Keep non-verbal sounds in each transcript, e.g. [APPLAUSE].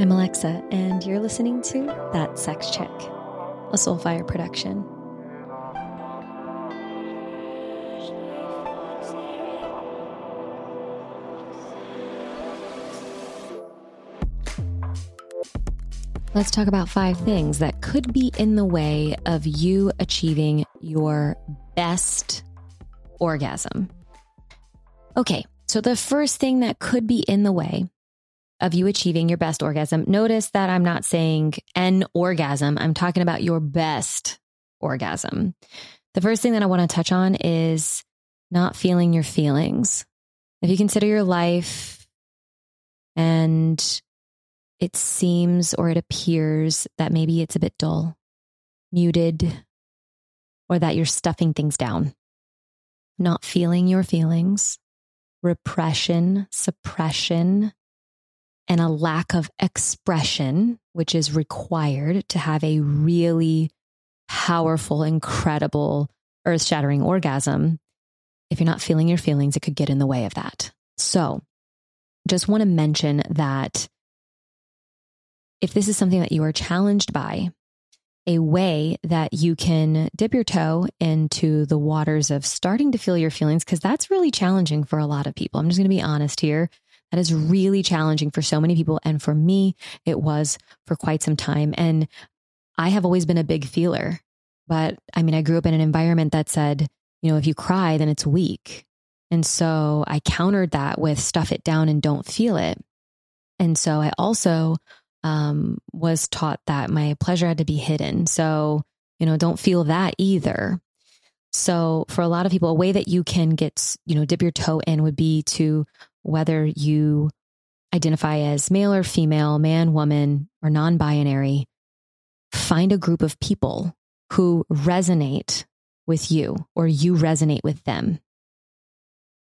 I'm Alexa, and you're listening to That Sex Check, a Soulfire production. Let's talk about five things that could be in the way of you achieving your best orgasm. Okay, so the first thing that could be in the way of you achieving your best orgasm, notice that I'm not saying an orgasm, I'm talking about your best orgasm. The first thing that I want to touch on is not feeling your feelings. If you consider your life and it seems or it appears that maybe it's a bit dull, muted, or that you're stuffing things down, not feeling your feelings, repression, suppression, and a lack of expression, which is required to have a really powerful, incredible, earth shattering orgasm. If you're not feeling your feelings, it could get in the way of that. So, just want to mention that if this is something that you are challenged by, a way that you can dip your toe into the waters of starting to feel your feelings, because that's really challenging for a lot of people. I'm just going to be honest here. That is really challenging for so many people. And for me, it was for quite some time. And I have always been a big feeler. But I mean, I grew up in an environment that said, you know, if you cry, then it's weak. And so I countered that with stuff it down and don't feel it. And so I also um, was taught that my pleasure had to be hidden. So, you know, don't feel that either. So, for a lot of people, a way that you can get, you know, dip your toe in would be to whether you identify as male or female, man, woman, or non binary, find a group of people who resonate with you or you resonate with them.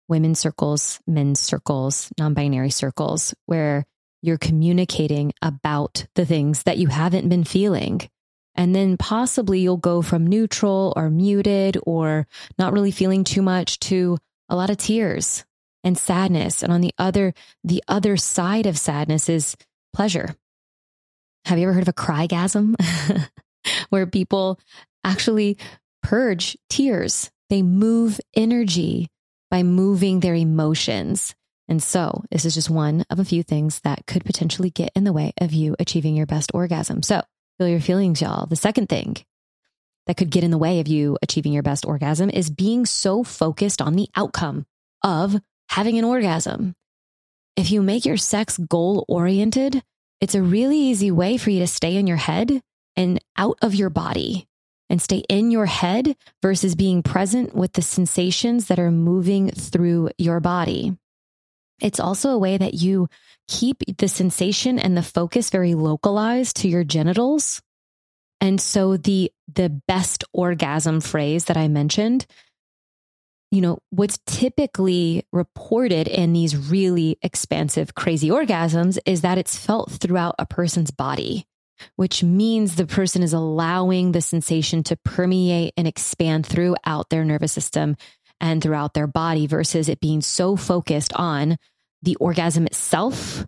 Women's circles, men's circles, non binary circles, where you're communicating about the things that you haven't been feeling. And then possibly you'll go from neutral or muted or not really feeling too much to a lot of tears and sadness. And on the other, the other side of sadness is pleasure. Have you ever heard of a crygasm? [LAUGHS] Where people actually purge tears. They move energy by moving their emotions. And so, this is just one of a few things that could potentially get in the way of you achieving your best orgasm. So, feel your feelings, y'all. The second thing that could get in the way of you achieving your best orgasm is being so focused on the outcome of having an orgasm. If you make your sex goal oriented, it's a really easy way for you to stay in your head and out of your body and stay in your head versus being present with the sensations that are moving through your body. It's also a way that you keep the sensation and the focus very localized to your genitals. And so the the best orgasm phrase that I mentioned, you know, what's typically reported in these really expansive crazy orgasms is that it's felt throughout a person's body, which means the person is allowing the sensation to permeate and expand throughout their nervous system and throughout their body versus it being so focused on the orgasm itself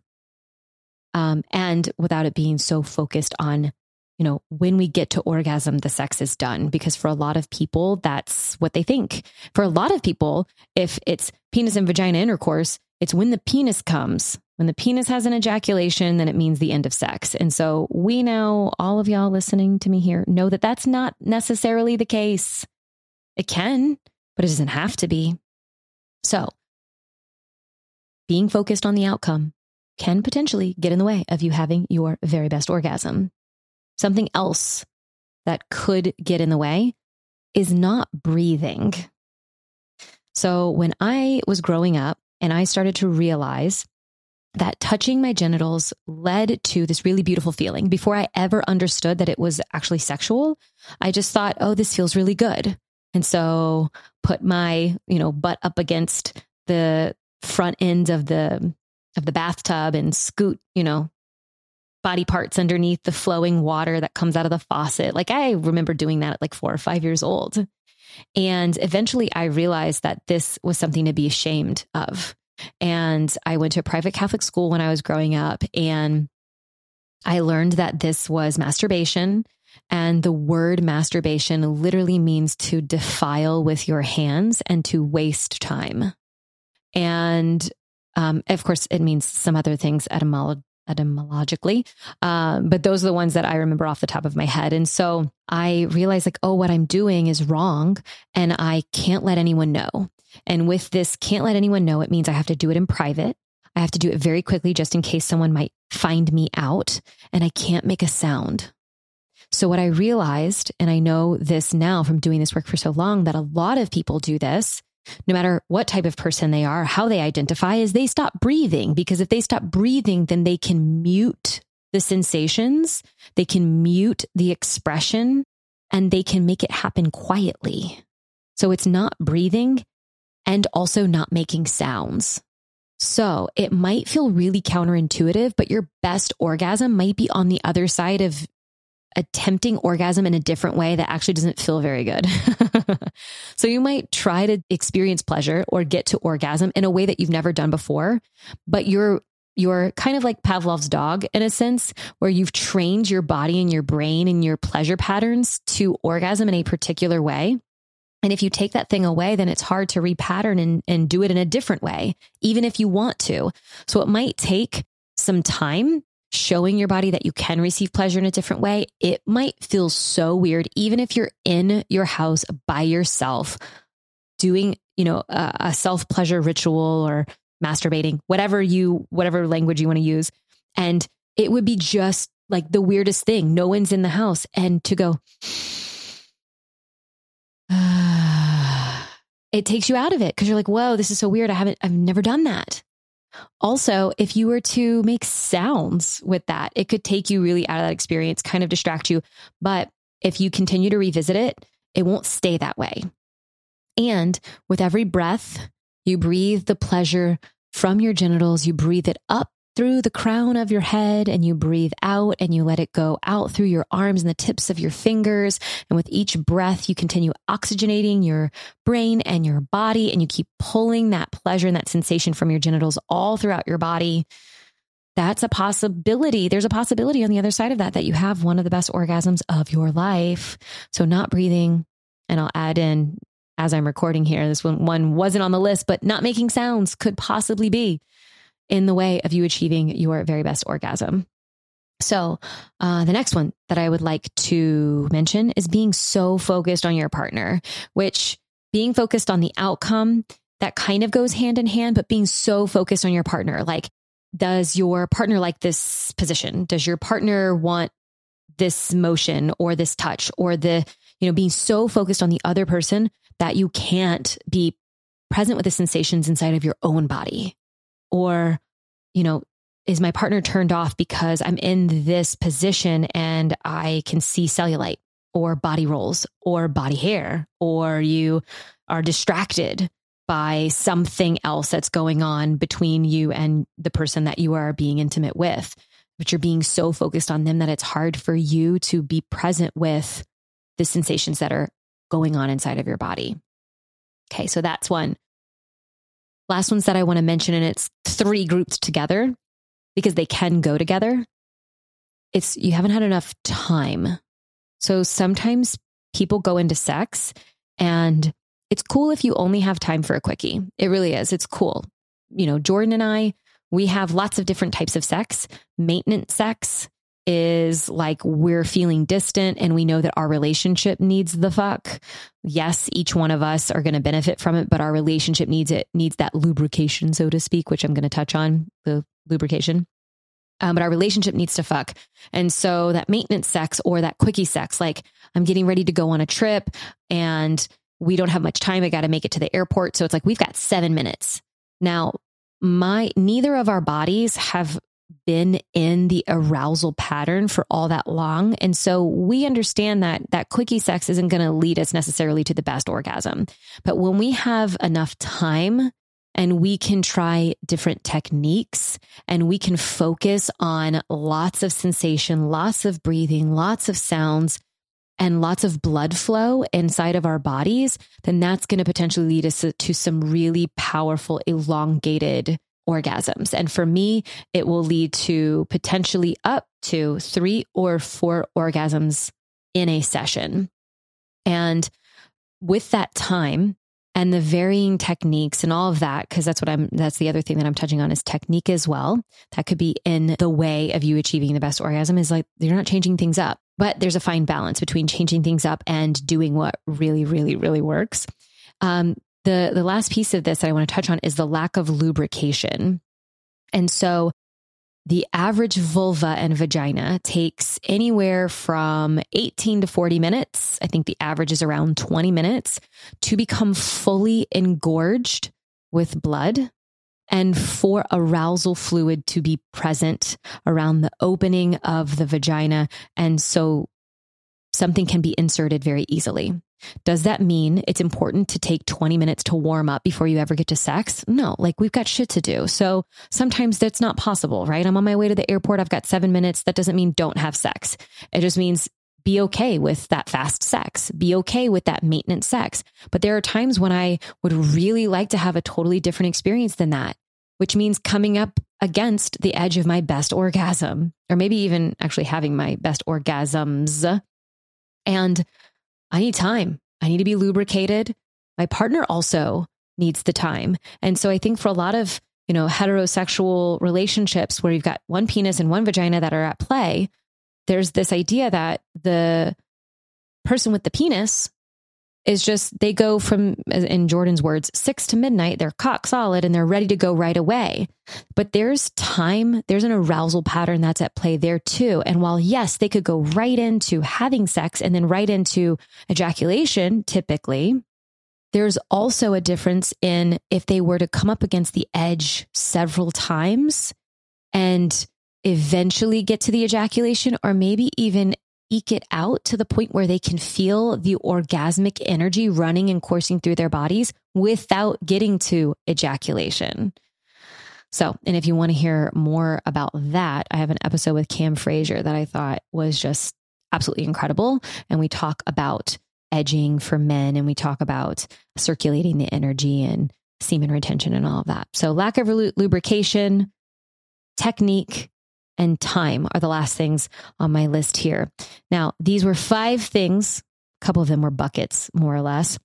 um, and without it being so focused on you know when we get to orgasm the sex is done. Because for a lot of people that's what they think. For a lot of people if it's penis and vagina intercourse it's when the penis comes. When the penis has an ejaculation then it means the end of sex. And so we know all of y'all listening to me here know that that's not necessarily the case. It can but it doesn't have to be. So being focused on the outcome can potentially get in the way of you having your very best orgasm. Something else that could get in the way is not breathing. So, when I was growing up and I started to realize that touching my genitals led to this really beautiful feeling, before I ever understood that it was actually sexual, I just thought, oh, this feels really good. And so put my, you know, butt up against the front end of the of the bathtub and scoot, you know, body parts underneath the flowing water that comes out of the faucet. Like I remember doing that at like 4 or 5 years old. And eventually I realized that this was something to be ashamed of. And I went to a private Catholic school when I was growing up and I learned that this was masturbation. And the word masturbation literally means to defile with your hands and to waste time. And um, of course, it means some other things etymolo- etymologically, um, but those are the ones that I remember off the top of my head. And so I realized, like, oh, what I'm doing is wrong, and I can't let anyone know. And with this, can't let anyone know, it means I have to do it in private. I have to do it very quickly just in case someone might find me out, and I can't make a sound. So, what I realized, and I know this now from doing this work for so long, that a lot of people do this, no matter what type of person they are, how they identify, is they stop breathing. Because if they stop breathing, then they can mute the sensations, they can mute the expression, and they can make it happen quietly. So, it's not breathing and also not making sounds. So it might feel really counterintuitive, but your best orgasm might be on the other side of attempting orgasm in a different way that actually doesn't feel very good. [LAUGHS] so you might try to experience pleasure or get to orgasm in a way that you've never done before, but you're you're kind of like Pavlov's dog in a sense, where you've trained your body and your brain and your pleasure patterns to orgasm in a particular way. And if you take that thing away, then it's hard to repattern and, and do it in a different way, even if you want to. So it might take some time showing your body that you can receive pleasure in a different way. It might feel so weird, even if you're in your house by yourself doing, you know, a, a self pleasure ritual or masturbating, whatever you, whatever language you want to use. And it would be just like the weirdest thing. No one's in the house. And to go, [SIGHS] it takes you out of it because you're like, whoa, this is so weird. I haven't, I've never done that. Also, if you were to make sounds with that, it could take you really out of that experience, kind of distract you. But if you continue to revisit it, it won't stay that way. And with every breath, you breathe the pleasure from your genitals, you breathe it up through the crown of your head and you breathe out and you let it go out through your arms and the tips of your fingers. And with each breath, you continue oxygenating your brain and your body and you keep pulling that pleasure and that sensation from your genitals all throughout your body. That's a possibility. There's a possibility on the other side of that that you have one of the best orgasms of your life. So, not breathing, and I'll add in as I'm recording here, this one, one wasn't on the list, but not making sounds could possibly be in the way of you achieving your very best orgasm. So, uh, the next one that I would like to mention is being so focused on your partner, which being focused on the outcome that kind of goes hand in hand, but being so focused on your partner. Like, does your partner like this position? Does your partner want this motion or this touch or the, you know, being so focused on the other person that you can't be present with the sensations inside of your own body? Or, you know, is my partner turned off because I'm in this position and I can see cellulite or body rolls or body hair, or you are distracted by something else that's going on between you and the person that you are being intimate with, but you're being so focused on them that it's hard for you to be present with the sensations that are going on inside of your body. Okay, so that's one. Last ones that I want to mention, and it's three groups together because they can go together. It's you haven't had enough time. So sometimes people go into sex and it's cool if you only have time for a quickie. It really is. It's cool. You know, Jordan and I, we have lots of different types of sex. Maintenance sex is like we're feeling distant and we know that our relationship needs the fuck. Yes, each one of us are going to benefit from it, but our relationship needs it, needs that lubrication, so to speak, which I'm going to touch on the lubrication. Um, but our relationship needs to fuck. And so that maintenance sex or that quickie sex, like I'm getting ready to go on a trip and we don't have much time. I got to make it to the airport. So it's like we've got seven minutes. Now, my neither of our bodies have been in the arousal pattern for all that long. And so we understand that that quickie sex isn't going to lead us necessarily to the best orgasm. But when we have enough time and we can try different techniques and we can focus on lots of sensation, lots of breathing, lots of sounds, and lots of blood flow inside of our bodies, then that's going to potentially lead us to some really powerful, elongated orgasms. And for me, it will lead to potentially up to three or four orgasms in a session. And with that time and the varying techniques and all of that, because that's what I'm, that's the other thing that I'm touching on is technique as well. That could be in the way of you achieving the best orgasm is like, you're not changing things up, but there's a fine balance between changing things up and doing what really, really, really works. Um, the, the last piece of this that I want to touch on is the lack of lubrication. And so the average vulva and vagina takes anywhere from 18 to 40 minutes. I think the average is around 20 minutes to become fully engorged with blood and for arousal fluid to be present around the opening of the vagina. And so something can be inserted very easily. Does that mean it's important to take 20 minutes to warm up before you ever get to sex? No, like we've got shit to do. So sometimes that's not possible, right? I'm on my way to the airport. I've got seven minutes. That doesn't mean don't have sex. It just means be okay with that fast sex, be okay with that maintenance sex. But there are times when I would really like to have a totally different experience than that, which means coming up against the edge of my best orgasm, or maybe even actually having my best orgasms. And I need time. I need to be lubricated. My partner also needs the time. And so I think for a lot of, you know, heterosexual relationships where you've got one penis and one vagina that are at play, there's this idea that the person with the penis is just they go from in Jordan's words 6 to midnight they're cock solid and they're ready to go right away. But there's time there's an arousal pattern that's at play there too. And while yes they could go right into having sex and then right into ejaculation typically there's also a difference in if they were to come up against the edge several times and eventually get to the ejaculation or maybe even eke it out to the point where they can feel the orgasmic energy running and coursing through their bodies without getting to ejaculation. So, and if you want to hear more about that, I have an episode with Cam Frazier that I thought was just absolutely incredible. And we talk about edging for men and we talk about circulating the energy and semen retention and all of that. So, lack of lubrication, technique, and time are the last things on my list here. Now, these were five things, a couple of them were buckets, more or less,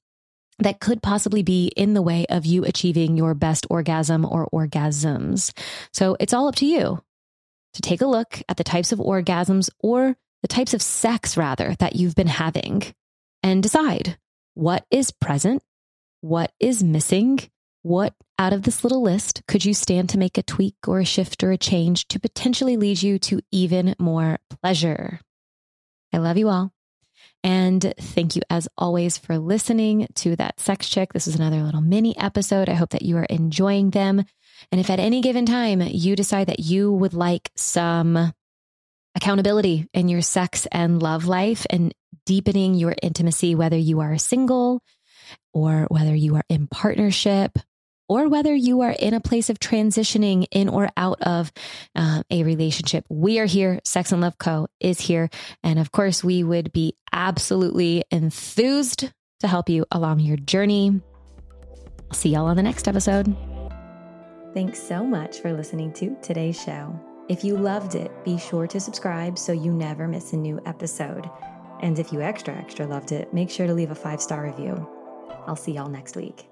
that could possibly be in the way of you achieving your best orgasm or orgasms. So it's all up to you to take a look at the types of orgasms or the types of sex, rather, that you've been having and decide what is present, what is missing, what out of this little list could you stand to make a tweak or a shift or a change to potentially lead you to even more pleasure? I love you all. And thank you, as always, for listening to that sex check. This is another little mini episode. I hope that you are enjoying them. And if at any given time you decide that you would like some accountability in your sex and love life and deepening your intimacy, whether you are single or whether you are in partnership, or whether you are in a place of transitioning in or out of uh, a relationship. We are here. Sex and Love Co. is here. And of course, we would be absolutely enthused to help you along your journey. I'll see y'all on the next episode. Thanks so much for listening to today's show. If you loved it, be sure to subscribe so you never miss a new episode. And if you extra, extra loved it, make sure to leave a five star review. I'll see y'all next week.